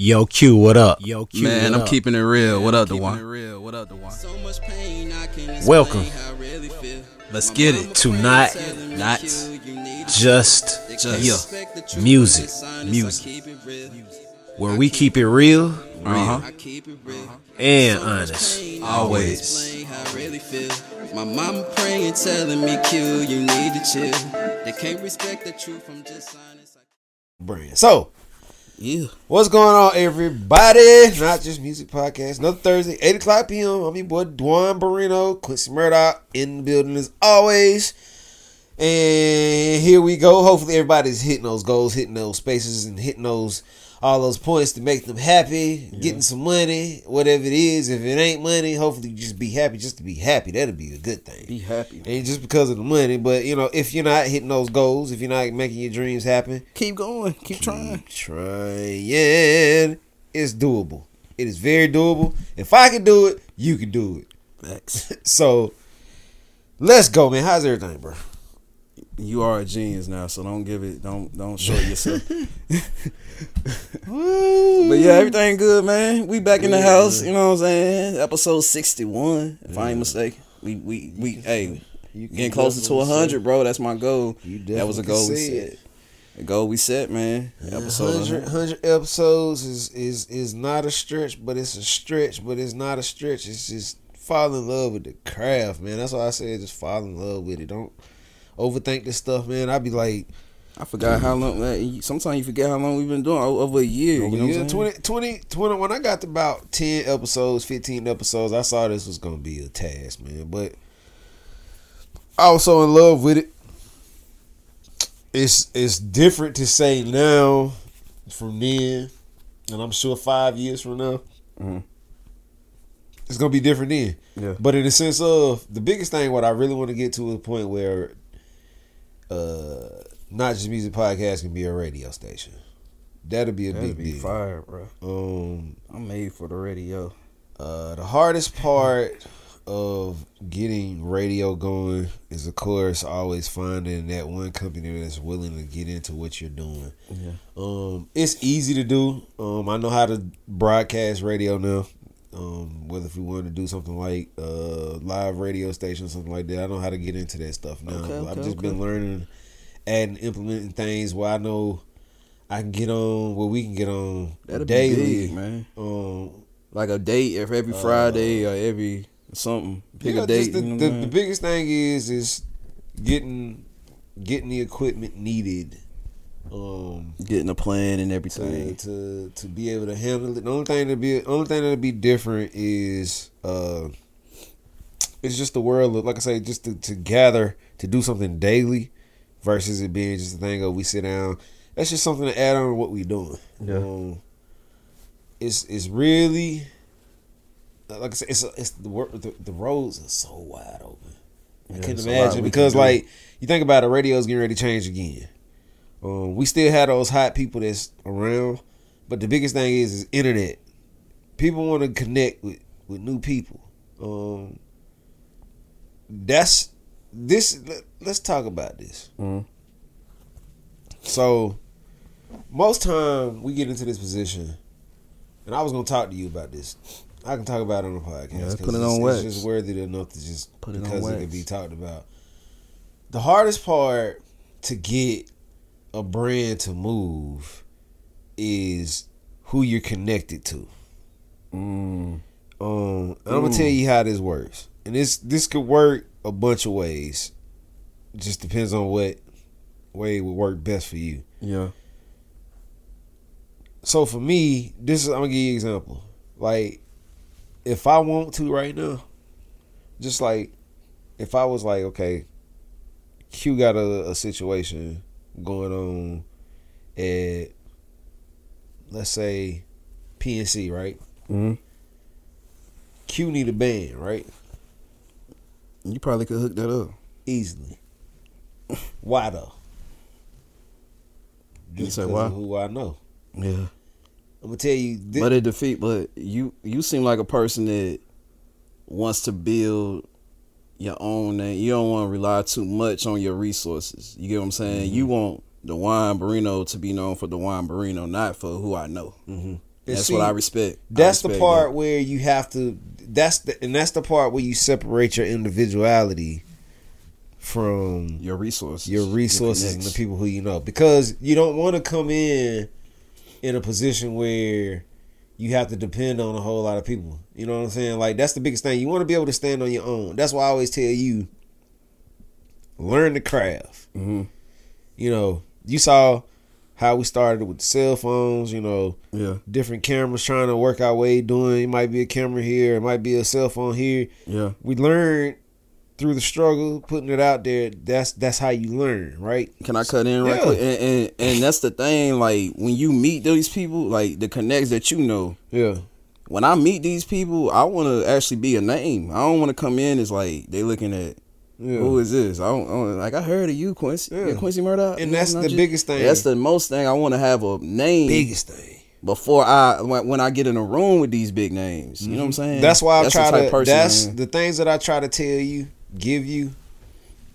Yo, Q, what up? Yo, Q, Man, what I'm up? keeping it real. what up, the one? real. What up, the one? Welcome Let's get it. to not Not just just music, music. where we keep it real Uh huh. and honest. Always. My mama praying, telling me, Q, you need to chill. They can't respect the truth from just honest. brand. So, Yeah. what's going on, everybody? Not just music podcast. Another Thursday, eight o'clock p.m. I'm your boy Duan Barino, Quincy Murdoch in the building as always. And here we go. Hopefully, everybody's hitting those goals, hitting those spaces, and hitting those all those points to make them happy, getting some money, whatever it is. If it ain't money, hopefully you just be happy just to be happy. That'll be a good thing. Be happy. Ain't just because of the money, but you know, if you're not hitting those goals, if you're not making your dreams happen, Keep going. Keep trying. Keep trying. It's doable. It is very doable. If I can do it, you can do it. So let's go, man. How's everything, bro? You are a genius now, so don't give it. Don't don't short yourself. But yeah, everything good, man. We back in the house. You know what I'm saying? Episode sixty one, if I ain't mistaken. We we we hey You can getting closer to hundred, bro. That's my goal. You That was a goal we set. it. The goal we set, man. Episode 100, 100. 100 episodes is, is is not a stretch, but it's a stretch, but it's not a stretch. It's just fall in love with the craft, man. That's why I say just fall in love with it. Don't overthink this stuff, man. I'd be like, I forgot how long. Sometimes you forget how long we've been doing. Over a year. You know what I'm saying? 20, 20, 20, when I got to about 10 episodes, 15 episodes, I saw this was going to be a task, man. But I was so in love with it. It's it's different to say now from then, and I'm sure five years from now, Mhm. it's going to be different then. Yeah. But in the sense of the biggest thing, what I really want to get to is a point where uh, not just music podcast can be a radio station. That'll be a That'd big be deal. fire, bro. Um, I'm made for the radio. uh, the hardest part of getting radio going is, of course, always finding that one company that's willing to get into what you're doing. Yeah. Um, it's easy to do. Um, I know how to broadcast radio now. Um, whether if we want to do something like uh live radio station, something like that, I know how to get into that stuff now. Okay, I've just okay. been learning, adding, implementing things where I know I can get on, where we can get on That'd daily. big, man. Um, Like a date if every Friday or every something. Pick Yeah, a date. The, you know the, the biggest thing is is getting getting the equipment needed um Getting a plan and everything. to to be able to handle it. The only thing to be only thing that'll be different is uh it's just the world of, like I say, just to, to gather to do something daily versus it being just a thing of we sit down. That's just something to add on to what we doing. Yeah. Um, it's it's really like I said, it's it's the the, the roads are so wide open. I Yeah, couldn't it's a lot imagine because like you think about it, radio's getting ready to change again. Um, we still have those hot people that's around, but the biggest thing is is internet. People want to connect with with new people. Um, that's this. Let, let's talk about this. Mhm. So, most time we get into this position, and I was gonna talk to you about this. I can talk about it on the podcast. Yeah, put it it's, on it's wax. just worthy enough to just Put it on because it can be talked about. The hardest part to get a brand to move is who you're connected to. Mm. Um, I'm gonna tell you how this works, and this this could work a bunch of ways. Just depends on what way would work best for you. Yeah. So for me, this is I'm gonna give you an example. Like, if I want to right now, just like if I was like, okay, Q got a, a situation going on at let's say PNC, right? hmm Q need a band, right? You probably could hook that up. Easily. Why though? You Just say 'cause why? of Who I know. Yeah. I'm gonna tell you. This, But it defeat. But you you seem like a person that wants to build your own name. You don't want to rely too much on your resources. You get what I'm saying? You want the Duan Barino to be known for the Duan Barino, not for who I know. Mhm. That's see, what I respect. I That's the respect part where you have to. That's the and that's the part where you separate your individuality from your resources, your resources and the people who you know because you don't want to come in in a position where you have to depend on a whole lot of people. You know what i'm saying? Like that's the biggest thing. You want to be able to stand on your own. That's why i always tell you learn the craft. Mhm. you know you saw how we started with cell phones you know Yeah, different cameras trying to work our way doing it might be a camera here it might be a cell phone here. Yeah, we learned through the struggle, putting it out there. That's that's how you learn, right? Can I cut in right Yeah. quick? And, and and that's the thing. Like when you meet these people, like the connects that you know. Yeah, When I meet these people, I want to actually be a name. I don't want to come in as like they looking at yeah. who is this. I don't, I don't- like. I heard of you, Quincy. Yeah. Quincy Murdoch. And that's the just- biggest thing. That's the most thing. I want to have a name biggest thing. before I when, I get in a room with these big names. You know what I'm saying? Mm-hmm. That's why I the try to. person that's am. the things that I try to tell you, give you.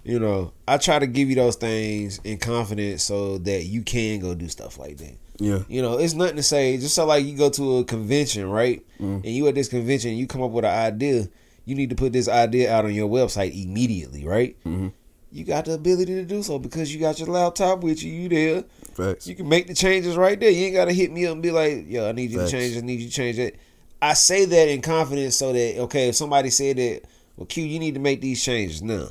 You know, I try to give you those things in confidence so that you can go do stuff like that. yeah. You know, it's nothing to say. Just so like you go to a convention, right? Mm. And you at this convention, you come up with an idea. You need to put this idea out on your website immediately, right? Mhm. You got the ability to do so because you got your laptop with you. You there. Facts. You can make the changes right there. You ain't gotta hit me up and be like, "Yo, I need you Facts. to change this. I need you to change that." I say that in confidence so that okay, if somebody said that, well, Q, you need to make these changes now,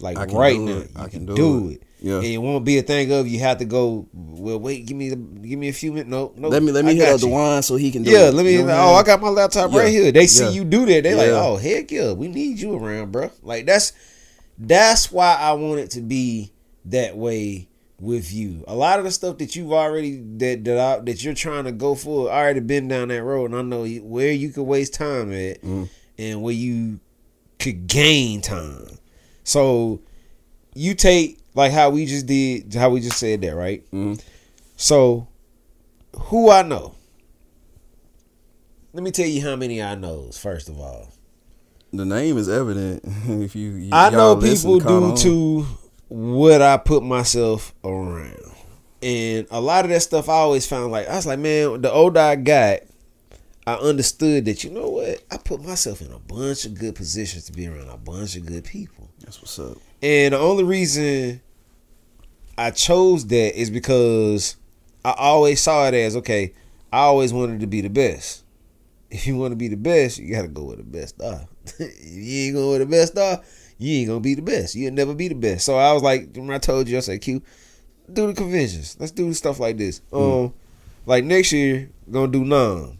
like I can right do now, it. I you can do, do it. it. Yeah. and it won't be a thing of you have to go. Well, wait, give me the, give me a few minutes. No, no. Let me let me I hit up the Duan so he can do Yeah, it. let me. You know oh, I'm I got my laptop Yeah. right here. They see you do that. They like, oh heck yeah, we need you around, bro. Like that's that's why I want it to be that way with you. A lot of the stuff that you've already that that I, that you're trying to go for, I already been down that road, and I know where you can waste time at, Mm. and where you could gain time. So you take like how we just did, how we just said that, right? Mhm. So who I know. Let me tell you how many I knows. First of all, The name is evident. if you, you I know people due On. to what I put myself around, and a lot of that stuff I always found like I was like, man, the older I got, I understood that you know what I put myself in a bunch of good positions to be around a bunch of good people. That's what's up. And the only reason I chose that is because I always saw it as okay, I always wanted to be the best. If you want to be the best, you gotta go with the best if you ain't going with the best are, you ain't gonna be the best. You'll never be the best. So I was like, when I told you, I said, Q, do the conventions. Let's do stuff like this. Um, like next year, gonna do NAMM.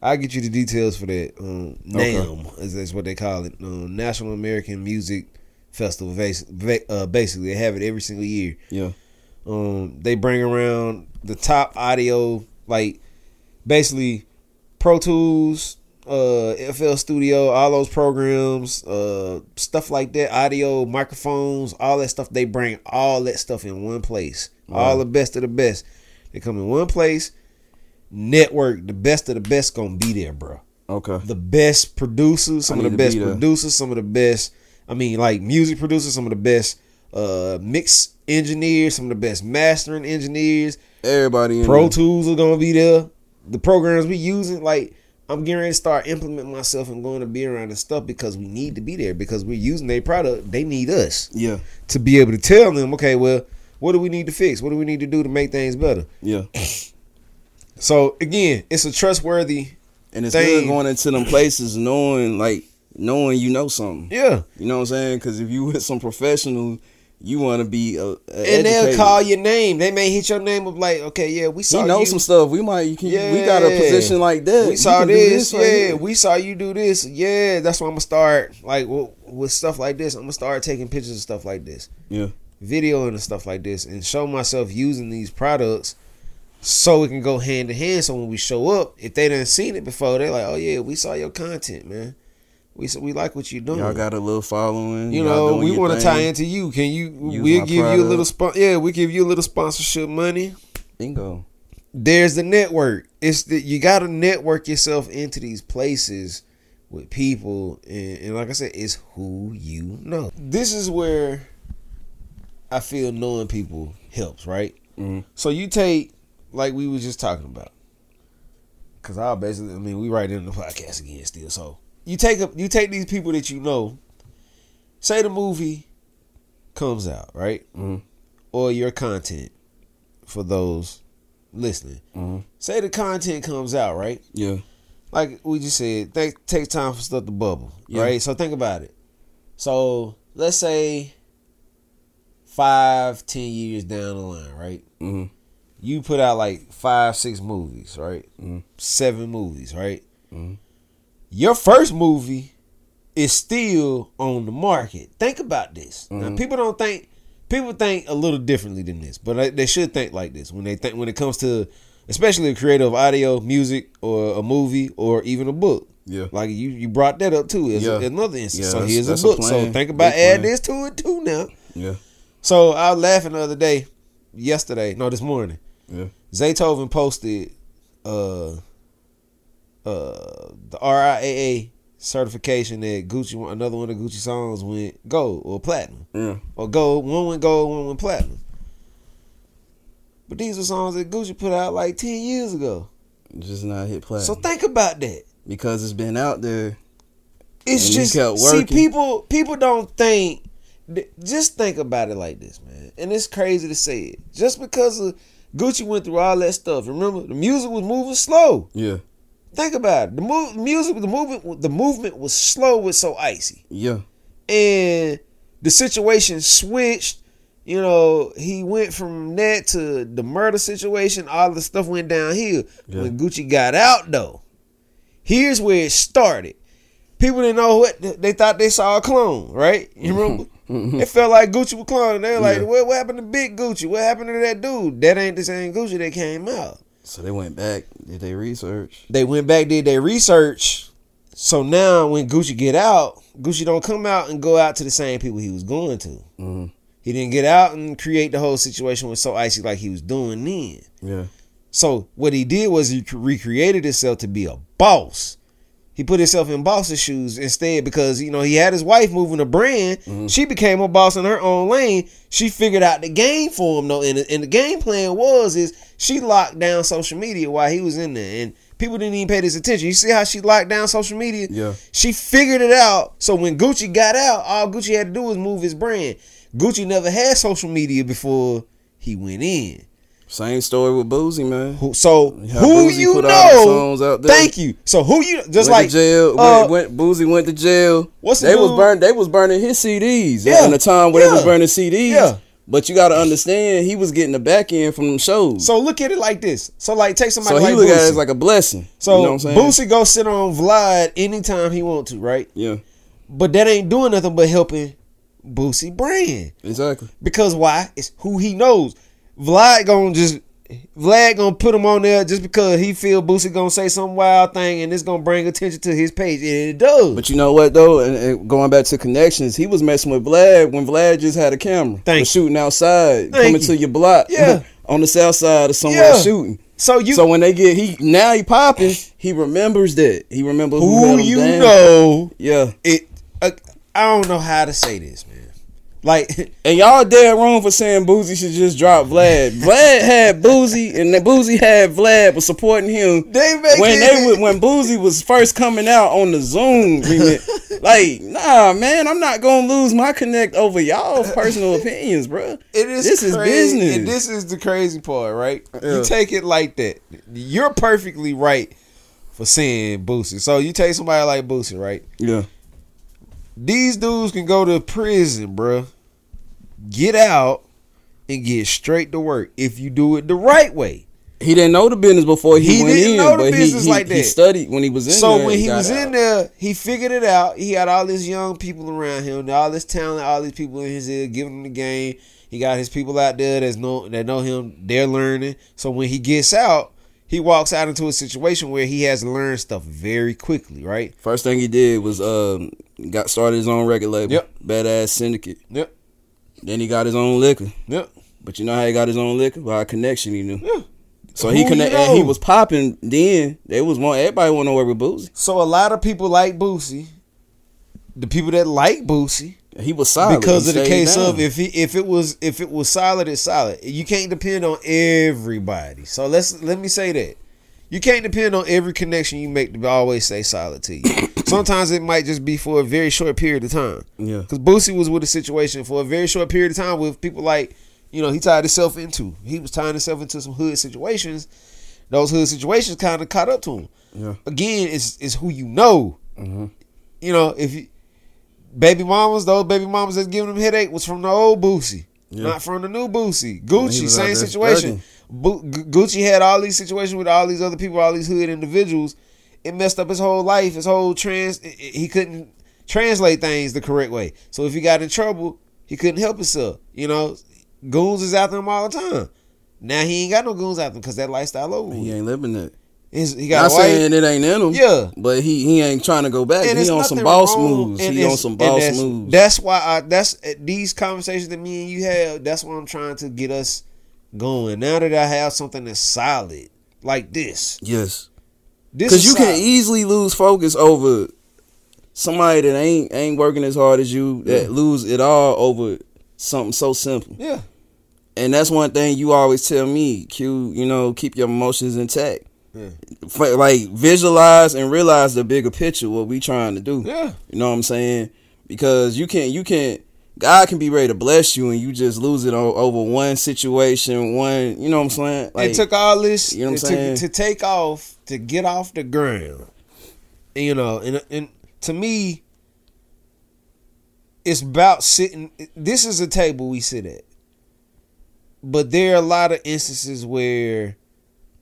I'll get you the details for that. Um, NAMM is, is what they call it. Um, National American Music Festival. Uh, basically, they have it every single year. Yeah. Um, they bring around the top audio, like basically Pro Tools, uh, FL Studio, all those programs, uh, stuff like that, audio, microphones, all that stuff. They bring all that stuff in one place. All the best of the best. They come in one place. Network, the best of the best gonna be there, bro Okay. the best producers, some I of the best be producers, some of the best. I mean, like music producers, some of the best uh mix engineers, some of the best mastering engineers. Everybody in Pro there. Tools are gonna be there. The programs we using, like I'm getting ready to start implementing myself and going to be around and stuff because we need to be there because we're using their product. They need us Yeah. to be able to tell them, okay, well, what do we need to fix? What do we need to do to make things better? Yeah. So again, it's a trustworthy. And it's Thing. good going into them places knowing like knowing you know something. Yeah. You know what I'm saying? Because if you with some professional, you want to be uh, And they'll call your name. They may hit your name up like, okay, yeah, we saw We know you. some stuff. We might. You can, Yeah, we got a position like that. We saw do this, right yeah. here. We saw you do this, yeah. That's why I'm gonna start like with, with stuff like this. I'm gonna start taking pictures of stuff like this, Yeah. videoing and stuff like this, and show myself using these products so it can go hand to hand. So when we show up, if they didn't seen it before, they're like, oh yeah, we saw your content, man. We we like what you're doing. Y'all got a little following. You know, we want to tie into you. Can you? Use we'll give you a little spon- Yeah, we give you a little sponsorship money. Bingo. there's the network. It's the you got to network yourself into these places with people, and, and like I said, it's who you know. This is where I feel knowing people helps, right? Mhm. So you take like we was just talking about. Cause I'll basically, I mean, we right in the podcast again still. So you take a, you take these people that you know. Say the movie comes out, right? Mhm. Or your content for those listening. Mhm. Say the content comes out, right? Yeah. Like we just said, take take time for stuff to bubble, Yeah. right? So think about it. So let's say five, ten years down the line, right? hmm You put out like five, six movies, right? Mhm. Seven movies, right? Mhm. Your first movie is still on the market. Think about this. Now, Mhm. people don't think people think a little differently than this, but they- should think like this when they think when it comes to especially a creative audio, music, or a movie, or even a book. Yeah. Like you, you brought that up too as Yeah. another instance. Yeah, so that's- here's that's a a book. so think about Big add plan. this to it too now. Yeah. So I was laughing the other day, yesterday, no, this morning. Yeah. Zaytoven posted uh uh the RIAA certification that Gucci another one of Gucci songs went gold or platinum. Yeah. Or gold, one went gold, one went platinum. But these are songs that Gucci put out like ten years ago. Just not hit platinum. So think about that. because it's been out there. It's just see people people don't think just think about it like this, man. And it's crazy to say it. Just because of Gucci went through all that stuff. Remember, the music was moving slow. Yeah. Think about it. The move, music, the movement, the movement was slow with so icy, Yeah. and the situation switched. You know, he went from that to the murder situation. All the stuff went downhill Yeah. when Gucci got out. Though, here's where it started. People didn't know what they thought they saw a clone, right? You remember? It felt like Gucci was cloning. They were like, Yeah. what, what happened to Big Gucci? What happened to that dude? That ain't the same Gucci that came out. So they went back, did they research? They went back, did their research. So now when Gucci get out, Gucci don't come out and go out to the same people he was going to. hmm He didn't get out and create the whole situation with so icy like he was doing then. Yeah. So what he did was he recreated himself to be a boss. He put himself in boss's shoes instead because you know he had his wife moving a brand. Mm-hmm. She became a boss in her own lane. She figured out the game for him though, and the, and the game plan was is she locked down social media while he was in there, and people didn't even pay this attention. You see how she locked down social media? Yeah. She figured it out. So when Gucci got out, all Gucci had to do was move his brand. Gucci never had social media before he went in. Same story with Boosie, man. Who, so who Boosie you put all the know? songs out there. Thank you. So who you just went like jail. uh, went, went, Boosie went to jail. What's the they was dude- burn. They was burning his CDs Yeah, in the time where they was yeah, burning CDs. yeah. But you got to understand, he was getting the back end from them shows. So look at it like this. So like take somebody So he like look at it as like a blessing. so you know what I'm saying? Boosie go sit on Vlad anytime he want to, right? Yeah, But that ain't doing nothing but helping Boosie brand. exactly. Because why? It's who he knows. Vlad gonna just Vlad gonna put him on there just because he feel Boosie gonna say some wild thing and it's gonna bring attention to his page. And it does. But you know what though, and, and going back to connections, he was messing with Vlad when Vlad just had a camera, Thank was shooting outside, Thank coming you. to your block, Yeah. on the south side or somewhere Yeah. shooting. so you so when they get he now he popping, he remembers that. He remembers who, who you down. know Yeah, it uh, I don't know how to say this, man. Like and y'all dead wrong for saying Boosie should just drop Vlad. Vlad had Boosie, and then Boosie had Vlad, was supporting him. They when they was, when Boosie was first coming out on the Zoom, like nah, man, I'm not gonna lose my connect over y'all personal opinions, bro. It is This is business. And this is the crazy part, right? Yeah. You take it like that. You're perfectly right for saying Boosie. So you take somebody like Boosie, right? Yeah, These dudes can go to prison, bruh. Get out and get straight to work if you do it the right way. he didn't know the business before he, He went didn't in, know the but he- business he, like he studied when he was in so there. when and he was in there, he figured it out. He had all these young people around him, all this talent, all these people in his ear giving him the game. He got his people out there that's know that know him. They're learning. So when he gets out, he walks out into a situation where he has learned stuff very quickly. Right? First thing he did was um, got started his own record label, Yep. Badass Syndicate. Yep. Then he got his own liquor. Yep. But you know how he got his own liquor? By a connection he knew. Yeah. So Who he you connect and he was popping then. They was one everybody wanna know where with Boosie. So a lot of people like Boosie. The people that like Boosie He was solid. because He of the case down. of if he if it was if it was solid, it's solid. You can't depend on everybody. So let's let me say that you can't depend on every connection you make to always stay solid to you. Sometimes it might just be for a very short period of time. Yeah. Because Boosie was with a situation for a very short period of time with people like, you know, he tied himself into. He was tying himself into some hood situations. Those hood situations kind of caught up to him. Yeah. Again, it's it's who you know. Mm-hmm. You know, if you baby mamas, those baby mamas that's giving them headache was from the old Boosie, Yeah. not from the new Boosie. Gucci, same situation. Gu- Gucci had all these situations with all these other people, all these hood individuals. It messed up his whole life, his whole trans. He couldn't translate things the correct way. So if he got in trouble, he couldn't help himself. You know, goons is after him all the time. Now he ain't got no goons after him because that lifestyle over. He ain't living that. His- he got Not wife. saying it ain't in him. Yeah. But he he ain't trying to go back. And he on some boss wrong. moves. And He on some boss that's, moves. That's why I that's uh, these conversations that me and you have. That's what I'm trying to get us going. Now that I have something that's solid like this, yes. this Because you can easily lose focus over somebody that ain't ain't working as hard as you. That lose it all over something so simple. yeah, And that's one thing you always tell me, Q. You know, keep your emotions intact. Yeah. Like visualize and realize the bigger picture. What we trying to do. yeah. You know what I'm saying? Because you can't you can't God can be ready to bless you and you just lose it over one situation, one you know what I'm saying? it took all this you know what I'm saying? to take off to get off the ground. You know, and and to me, it's about sitting. This is a table we sit at, but there are a lot of instances where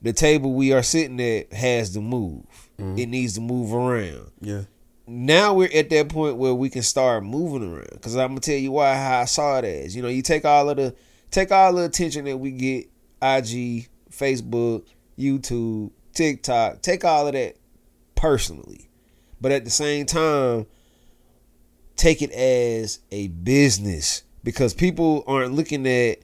the table we are sitting at has to move. Mm-hmm. It needs to move around. yeah. Now we're at that point where we can start moving around. Cause I'm gonna tell you why how I saw it as. You know, you take all of the take all the attention that we get, IG, Facebook, YouTube, TikTok, take all of that personally. But at the same time, take it as a business. Because people aren't looking at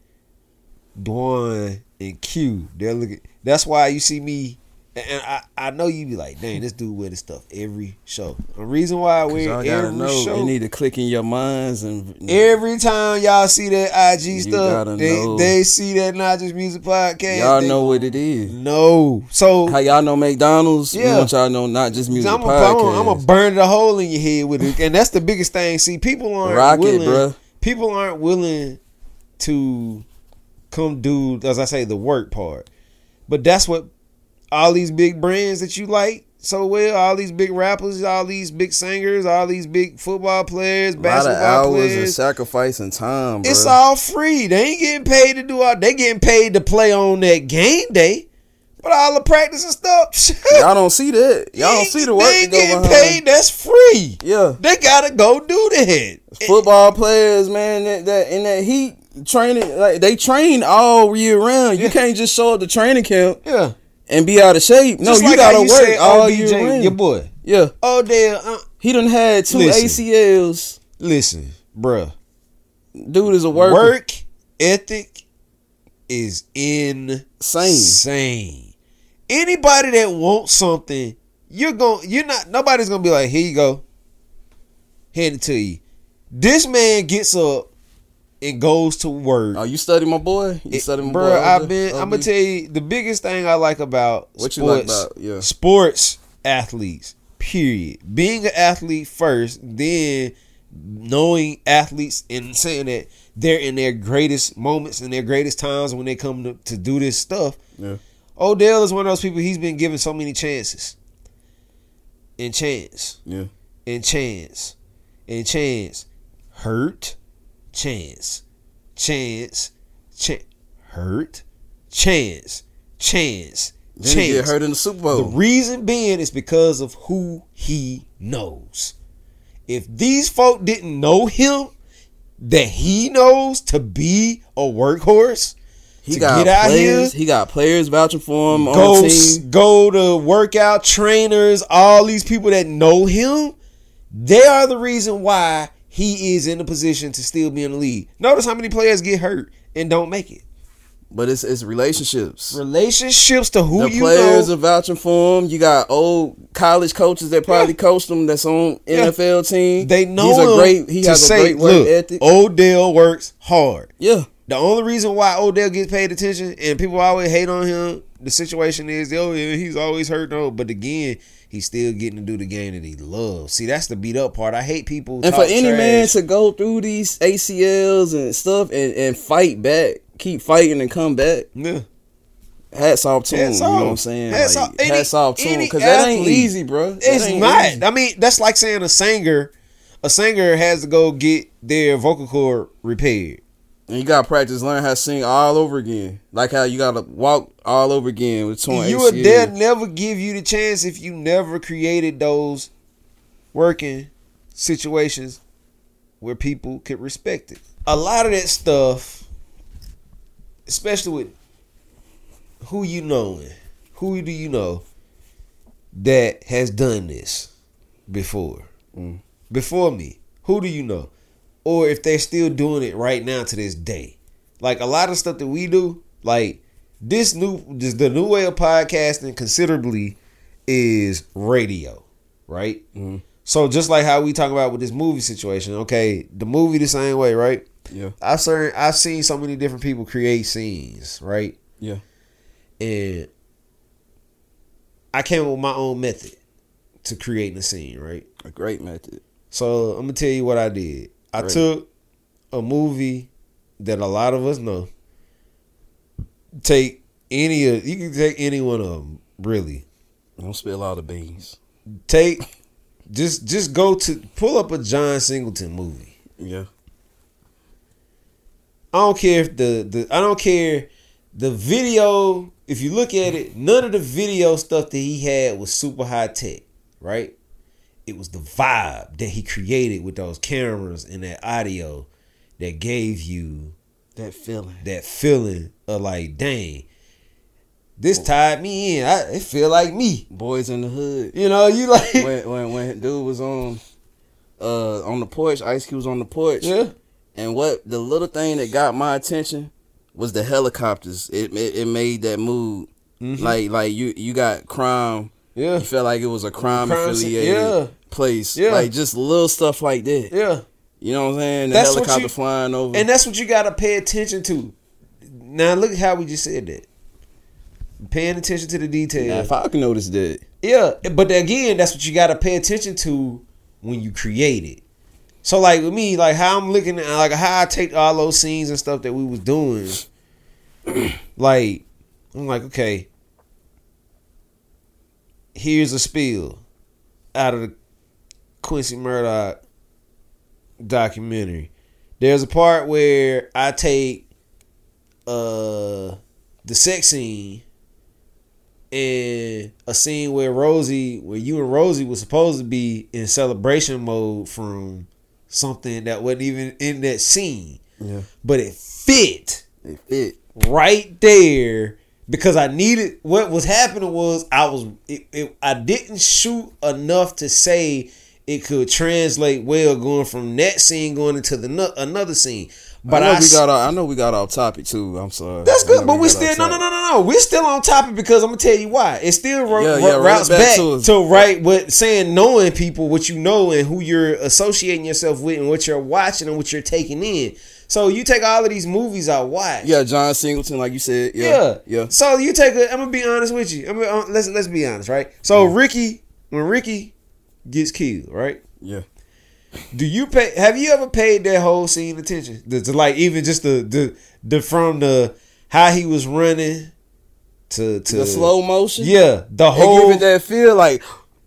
Duan and Q. They're looking that's why you see me and I, I know you be like, dang, this dude wear this stuff every show. The reason why I wear Y'all every know. show. You need to click in your minds and Every time y'all see that IG stuff, they, know. they see that not just music podcast. y'all they know what it is. No, so How y'all know McDonald's? Yeah. We want y'all know not just music Podcast. I'm gonna burn the hole in your head with it, and that's the biggest thing. See, people aren't Rock it, willing. bruh. People aren't willing to come do, as I say, the work part. But that's what all these big brands that you like so well, all these big rappers, all these big singers, all these big football players, a lot of basketball hours and players. sacrifice and time, bro. It's all free. They ain't getting paid to do all. They getting paid to play on that game day, but all the practice and stuff. y'all don't see that. Y'all don't see the work They getting paid. That's free. Yeah, They gotta go do that. football players, man, that, that in that heat training, like they train all year round. You can't just show up to training camp Yeah. and be out of shape. No, Just you like gotta work said all OBJ, year round. Your boy. Yeah, Odell. Uh, he done had two Listen. ACLs. listen, bruh. Dude is a worker. Work ethic is insane. Same. Anybody that wants something, you're going. You're not. Nobody's gonna be like, here you go. Hand it to you. This man gets up and goes to work. Oh, you study my boy? You study my bro, boy? I've been. I'm gonna tell you the biggest thing I like about What you sports, like about- yeah. sports athletes. Period. Being an athlete first, then knowing athletes and saying that they're in their greatest moments and their greatest times when they come to, to do this stuff. Yeah. Odell is one of those people. He's been given so many chances, and chance, Yeah. and chance, and chance, hurt, chance, chance, chance, hurt, chance, chance, Then he get chance. hurt in the Super Bowl. The reason being is because of who he knows. If these folk didn't know him, that he knows to be a workhorse, he got players. He got players vouching for him on go the team. go to workout trainers, all these people that know him, they are the reason why he is in a position to still be in the league. Notice how many players get hurt and don't make it. But it's it's relationships. Relationships to who the you players know. are vouching for him. You got old college coaches that probably coached him. That's on Yeah. NFL team. they know he's a great. He has say, a great work look, ethic. Odell works hard. yeah, the only reason why Odell gets paid attention and people always hate on him, the situation is, oh he's always hurt. No, but again, he's still getting to do the game that he loves. See, that's the beat up part. I hate people. And for any man to go through these ACLs and stuff and, and fight back, keep fighting and come back, yeah. hats off to him. Hats You know what I'm saying? Hats Like, off. Any- hats off to him because that ain't easy, bro. That It's not. easy. I mean, that's like saying a singer, a singer has to go get their vocal cord repaired. And you gotta practice, learn how to sing all over again. Like how you gotta walk all over again with torn You would they'll never give you the chance if you never created those working situations where people could respect it. A lot of that stuff, especially with who you know, who do you know that has done this before? Mm. Before me, who do you know? Or if they're still doing it right now to this day. Like a lot of stuff that we do, like this new this the new way of podcasting considerably is radio, right? Mhm. So just like how we talk about with this movie situation, okay, the movie the same way, right? Yeah, I've seen I've seen so many different people create scenes, right? yeah. And I came up with my own method to creating a scene, right? A great method. So I'm gonna tell you what I did. I Great. took a movie that a lot of us know. Take any of you can take any one of them, really. Don't spill all the beans. Take just just go to pull up a John Singleton movie. Yeah. I don't care if the the I don't care the video. If you look at it, none of the video stuff that he had was super high tech, right? It was the vibe that he created with those cameras and that audio that gave you That feeling. that feeling of like, dang, this tied me in. I, it feel like me. Boys in the hood. You know, you like, when when when dude was on uh on the porch, Ice Cube was on the porch. yeah, And what the little thing that got my attention was the helicopters. It it, it made that mood. Mhm. Like like you you got crime. Yeah, You felt like it was a crime, Crime affiliated yeah. place. Yeah. Like just little stuff like that. yeah. You know what I'm saying? The That's helicopter you- flying over. And that's what you gotta pay attention to. Now look at how we just said that. Paying attention to the Now, details. if I can notice that, Yeah, but again, that's what you got to pay attention to when you create it. So like with me, like how I'm looking at, like how I take all those scenes and stuff that we was doing. like I'm like, okay, here's a spill out of the Quincy Murdoch documentary. There's a part where I take uh the sex scene and a scene where Rosie, where you and Rosie was supposed to be in celebration mode from something that wasn't even in that scene, yeah, but it fit it fit. right there because I needed. What was happening was I was it, it, I didn't shoot enough to say it could translate well going from that scene going into the no- another scene. But I know I, we got off, I know we got off topic too. I'm sorry. that's good, but we got still no no no no no. We're still on topic because I'm gonna tell you why. It still ro- Yeah, yeah, routes back back, to to, right what saying knowing people, what you know, and who you're associating yourself with, and what you're watching and what you're taking in. So you take all of these movies I watch. Yeah, John Singleton, like you said. Yeah. Yeah, yeah. So you take a. I'm gonna be honest with you. I'm gonna, uh, let's let's be honest, right? So Mm. Ricky, when Ricky gets killed, right? yeah. Do you pay? Have you ever paid that whole scene attention? The, to like even just the the the from the how he was running to to The slow motion. Yeah, the whole. give it that feel like,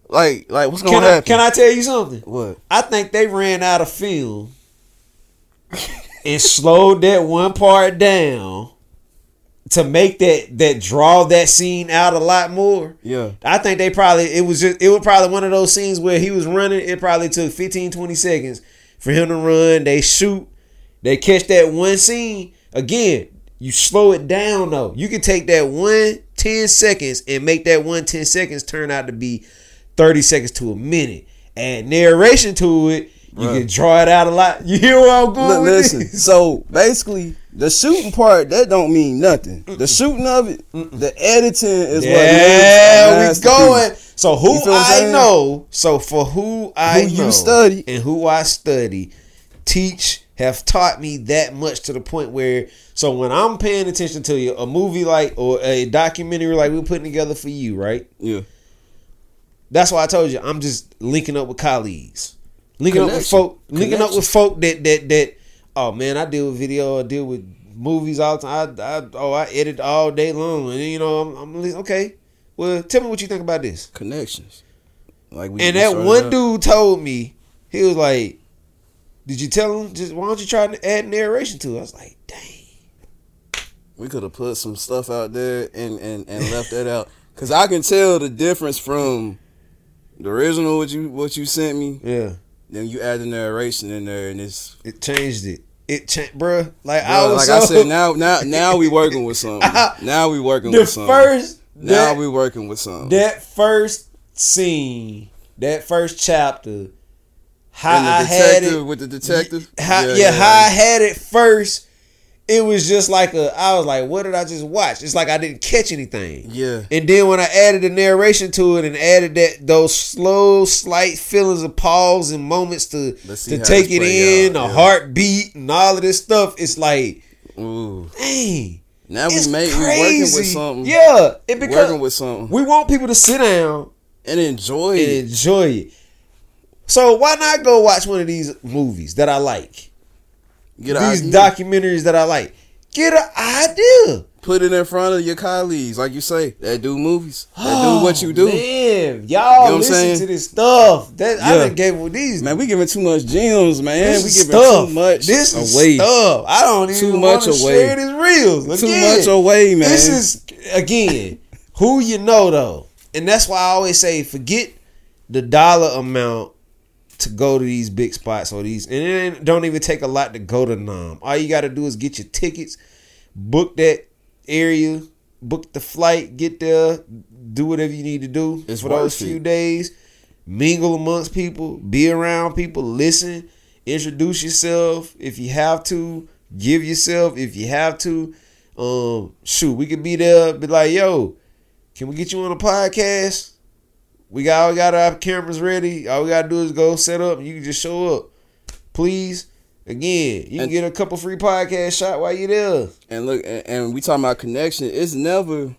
like, like what's gonna I happen? can I tell you something? What? I think they ran out of film and slowed that one part down to make that that draw that scene out a lot more. Yeah. I think they probably it was just it was probably one of those scenes where he was running. It probably took 15, 20 seconds for him to run. They shoot, they catch that one scene. Again, you slow it down though. You can take that one 10 seconds and make that one 10 seconds turn out to be 30 seconds to a minute. Add narration to it. You Right. can draw it out a lot. You hear where I'm going with listen. this? So basically, the shooting part that don't mean nothing. The shooting of it, the editing is what. Yeah, we going. So who You feel what I'm I know, so for who I Who you know study. and who I study, teach have taught me that much to the point where so when I'm paying attention to you, a movie like or a documentary like we're putting together for you, right? Yeah. That's why I told you I'm just linking up with colleagues, linking up with folk, linking up with folk that that that. Oh man, I deal with video, I deal with movies all the time. I, I oh I edit all day long, and you know I'm, I'm okay. Well, tell me what you think about this. Connections. Like we And that one out. dude told me he was like, "Did you tell him? Just why don't you try to add narration to it?" I was like, "Dang." we could have put some stuff out there and and, and left that out because I can tell the difference from the original what you what you sent me. Yeah, Then you add the narration in there, and it's it changed it. It changed, bruh. Like I was like I said. Now now now we working with something. Now we working with something. first now that, we working with something. that first scene, that first chapter, how I had it, with the detective. how, yeah, how I had it first. It was just like a. I was like, "What did I just watch?" It's like I didn't catch anything. yeah. And then when I added the narration to it and added that those slow, slight feelings of pause and moments to to take it in, out, a yeah. heartbeat and all of this stuff, it's like, Ooh. dang, Now we made we working with something. Yeah, it because working with something we want people to sit down and enjoy and it. enjoy it. So why not go watch one of these movies that I like? Get these idea. documentaries that I like. Get an idea. Put it in front of your colleagues, like you say, that do movies, that do oh, what you do. Oh, Man, y'all You know listen saying? to this stuff. That I Yeah. done gave with these. Man, we giving too much gems, man. this we giving stuff. too much This is away. stuff. I don't even Too want much to away. share these reels. Too much away, man. This is again who you know though, and that's why I always say forget the dollar amount to go to these big spots or these, and it don't even take a lot to go to NAMM. All you got to do is get your tickets, book that area, book the flight, get there, do whatever you need to do It's for those worth it. few days. Mingle amongst people, be around people, listen, introduce yourself if you have to, give yourself if you have to. Um, shoot, we could be there, be like, yo, can we get you on a podcast? We got we got our cameras ready. All we gotta do is go set up you can just show up. Please. Again, you can And- get a couple free podcast shot while you're there. And look, and, and we talking about connection. It's never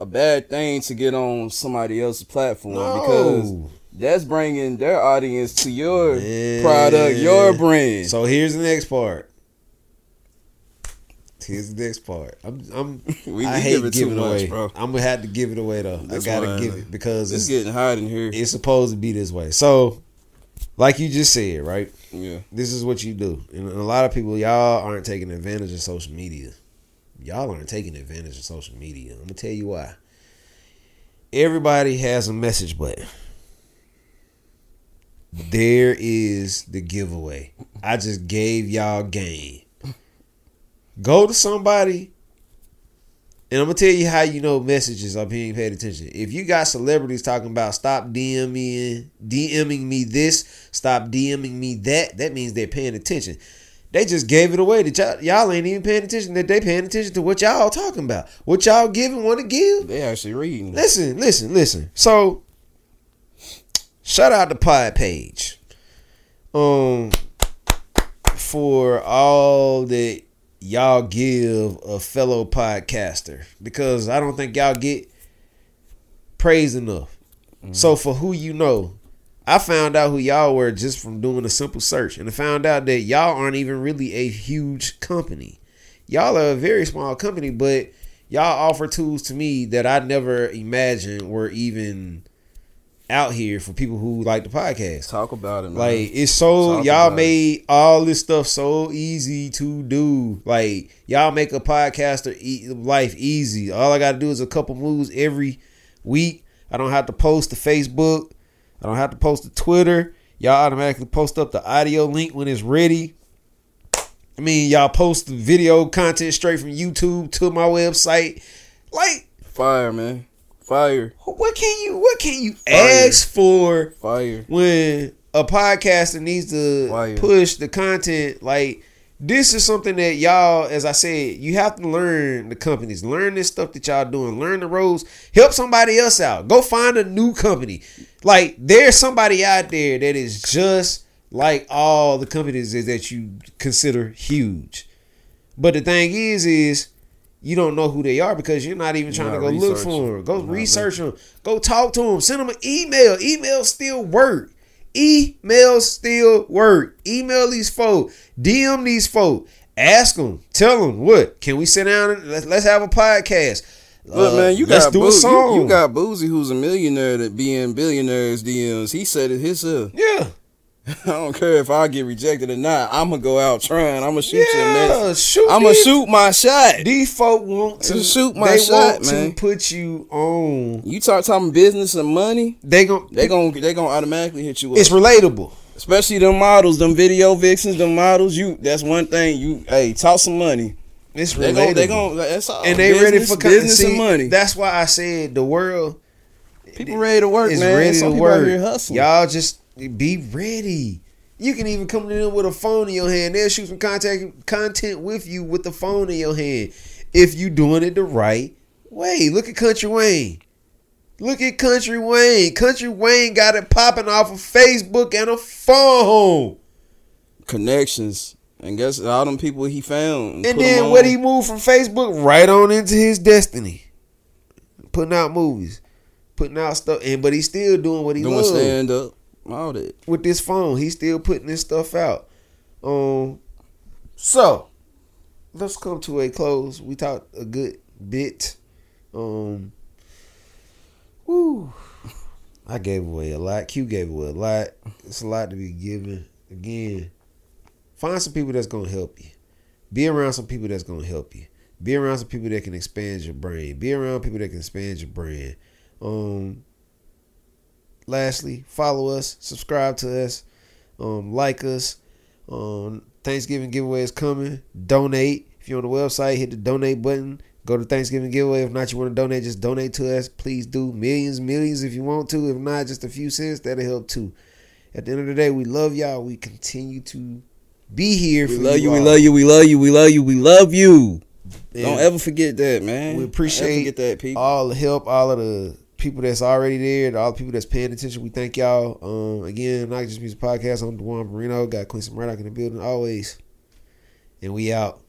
a bad thing to get on somebody else's platform because that's bringing their audience to your Man. product, your brand. So here's the next part. Here's the next part. I'm, I'm We- I we hate give it giving much, away. bro. I'm gonna have to give it away though. This I gotta one, give it because it's it's getting hot in here. it's supposed to be this way. So, like you just said, right? yeah. This is what you do, and a lot of people, y'all aren't taking advantage of social media. Y'all aren't taking advantage of social media. I'm gonna tell you why. Everybody has a message button. There is the giveaway. I just gave y'all game. Go to somebody, and I'm gonna tell you how you know messages are being paid attention. If you got celebrities talking about stop DMing, DMing me this, stop DMing me that, that means they're paying attention. They just gave it away that y'all, y'all ain't even paying attention. That they paying attention to what y'all talking about, what y'all giving, want to give. They actually reading. Listen, listen, listen. So, shout out to Podpage, um, for all that y'all give a fellow podcaster because I don't think y'all get praise enough. So mm. for who you know, I found out who y'all were just from doing a simple search, and I found out that y'all aren't even really a huge company. Y'all are a very small company, but y'all offer tools to me that I never imagined were even out here for people who like the podcast. Talk about it, man. Like it's so Talk y'all about it. made all this stuff so easy to do. Like y'all make a podcaster e- life easy. All I got to do is a couple moves every week. I don't have to post to Facebook. I don't have to post to Twitter. Y'all automatically post up the audio link when it's ready. I mean, y'all post the video content straight from YouTube to my website. Like, fire, man. Fire, what can you what can you Fire. ask for fire. when a podcaster needs to Fire. push the content like this is something that y'all as i said you have to learn the companies learn this stuff that y'all doing learn the roles help somebody else out go find a new company like there's somebody out there that is just like all the companies that- that you consider huge. But the thing is, is you don't know who they are because you're not even trying not to go look for them. Go You're research them. Go talk to them. Send them an email. Email still work. Email still work. Email these folks. DM these folks. Ask them. Tell them what. Can we sit down and let's, let's have a podcast? Look, Uh, man, you let's got do you- song. You, got Boosie, who's a millionaire that be in billionaires DMs. He said it himself. yeah. I don't care if I get rejected or not. I'm gonna go out trying. I'm gonna shoot you, Yeah, man. shoot I'm gonna shoot my shot. These folk want to shoot my they shot, want man. to put you on. You talk talking business and money, They gon' they gon' they gonna automatically hit you up. It's relatable. Especially them models, them video vixens, them models. You that's one thing. You hey, talk some money. It's They relatable. gon' they gon' that's all. and they ready for business see, and money. That's why I said the world People ready to work, is man. ready Some to work. Y'all just be ready. You can even come to them with a phone in your hand. They'll shoot some contact content with you with the phone in your hand. If you doing it the right way. Look at Country Wayne. Look at Country Wayne. Country Wayne got it popping off of Facebook and a phone. Connections. And guess all them people he found. And 'em then what he moved from Facebook right on into his destiny. Putting out movies. Putting out stuff. And but he's still doing what he doing loves. stand up, all that. with this phone. He's still putting this stuff out. Um so let's come to a close. We talked a good bit. Um Woo. I gave away a lot. Q gave away a lot. It's a lot to be given. Again, find some people that's gonna help you. Be around some people that's gonna help you. Be around some people that can expand your brain. Be around people that can expand your brain. Um lastly, follow us, subscribe to us, um, like us. Um, Thanksgiving giveaway is coming. Donate. If you're on the website, hit the donate button. Go to Thanksgiving giveaway. If not, you want to donate, just donate to us. Please do. Millions, millions if you want to. If not, just a few cents, that'll help too. At the end of the day, we love y'all. We continue to be here We love you, we all. love you, we love you, we love you, we love you. And Don't ever forget that, man. We appreciate that, people. all the help, all of the people that's already there, all the people that's paying attention. We thank y'all. Um, again, not just music podcast. I'm Barino. Got Quincy Murdoch in the building always, and we out.